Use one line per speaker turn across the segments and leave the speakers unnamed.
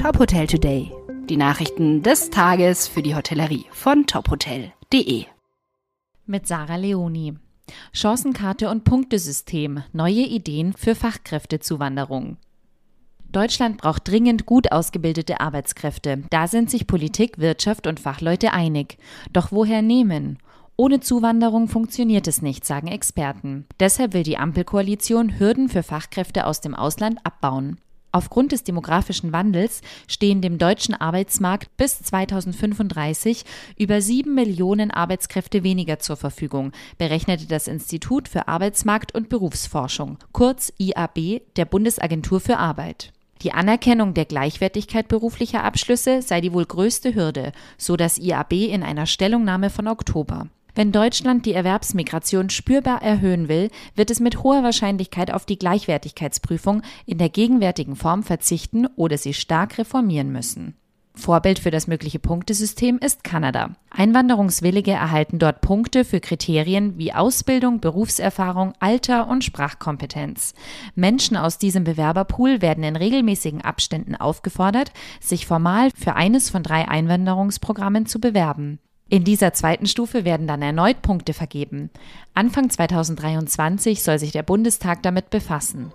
Top Hotel Today. Die Nachrichten des Tages für die Hotellerie von tophotel.de.
Mit Sarah Leoni. Chancenkarte und Punktesystem. Neue Ideen für Fachkräftezuwanderung. Deutschland braucht dringend gut ausgebildete Arbeitskräfte. Da sind sich Politik, Wirtschaft und Fachleute einig. Doch woher nehmen? Ohne Zuwanderung funktioniert es nicht, sagen Experten. Deshalb will die Ampelkoalition Hürden für Fachkräfte aus dem Ausland abbauen. Aufgrund des demografischen Wandels stehen dem deutschen Arbeitsmarkt bis 2035 über sieben Millionen Arbeitskräfte weniger zur Verfügung, berechnete das Institut für Arbeitsmarkt und Berufsforschung, kurz IAB der Bundesagentur für Arbeit. Die Anerkennung der Gleichwertigkeit beruflicher Abschlüsse sei die wohl größte Hürde, so das IAB in einer Stellungnahme von Oktober. Wenn Deutschland die Erwerbsmigration spürbar erhöhen will, wird es mit hoher Wahrscheinlichkeit auf die Gleichwertigkeitsprüfung in der gegenwärtigen Form verzichten oder sie stark reformieren müssen. Vorbild für das mögliche Punktesystem ist Kanada. Einwanderungswillige erhalten dort Punkte für Kriterien wie Ausbildung, Berufserfahrung, Alter und Sprachkompetenz. Menschen aus diesem Bewerberpool werden in regelmäßigen Abständen aufgefordert, sich formal für eines von drei Einwanderungsprogrammen zu bewerben. In dieser zweiten Stufe werden dann erneut Punkte vergeben. Anfang 2023 soll sich der Bundestag damit befassen.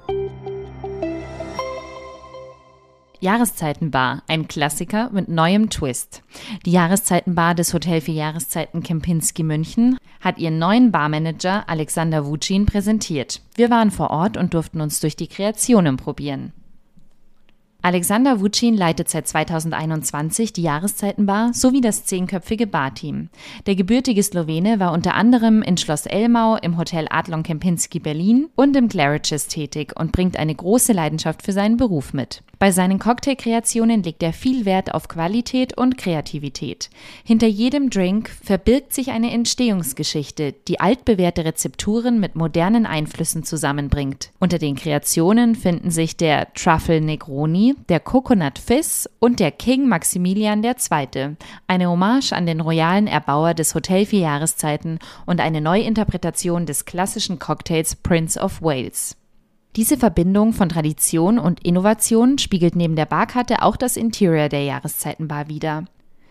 Jahreszeitenbar, ein Klassiker mit neuem Twist. Die Jahreszeitenbar des Hotel für Jahreszeiten Kempinski München hat ihren neuen Barmanager Alexander Wucin präsentiert. Wir waren vor Ort und durften uns durch die Kreationen probieren. Alexander Vucin leitet seit 2021 die Jahreszeitenbar sowie das zehnköpfige Barteam. Der gebürtige Slowene war unter anderem in Schloss Elmau, im Hotel Adlon Kempinski Berlin und im Claridge's tätig und bringt eine große Leidenschaft für seinen Beruf mit. Bei seinen Cocktailkreationen legt er viel Wert auf Qualität und Kreativität. Hinter jedem Drink verbirgt sich eine Entstehungsgeschichte, die altbewährte Rezepturen mit modernen Einflüssen zusammenbringt. Unter den Kreationen finden sich der Truffle Negroni, der Coconut Fizz und der King Maximilian II., eine Hommage an den royalen Erbauer des Hotel Vier Jahreszeiten und eine Neuinterpretation des klassischen Cocktails Prince of Wales. Diese Verbindung von Tradition und Innovation spiegelt neben der Barkarte auch das Interior der Jahreszeitenbar wider.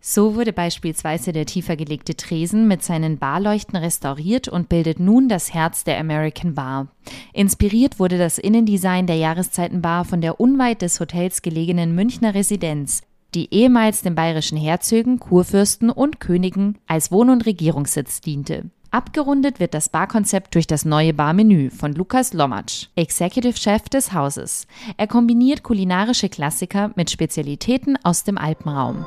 So wurde beispielsweise der tiefer gelegte Tresen mit seinen Barleuchten restauriert und bildet nun das Herz der American Bar. Inspiriert wurde das Innendesign der Jahreszeitenbar von der unweit des Hotels gelegenen Münchner Residenz, die ehemals den bayerischen Herzögen, Kurfürsten und Königen als Wohn- und Regierungssitz diente. Abgerundet wird das Barkonzept durch das neue Barmenü von Lukas Lomatsch, Executive Chef des Hauses. Er kombiniert kulinarische Klassiker mit Spezialitäten aus dem Alpenraum.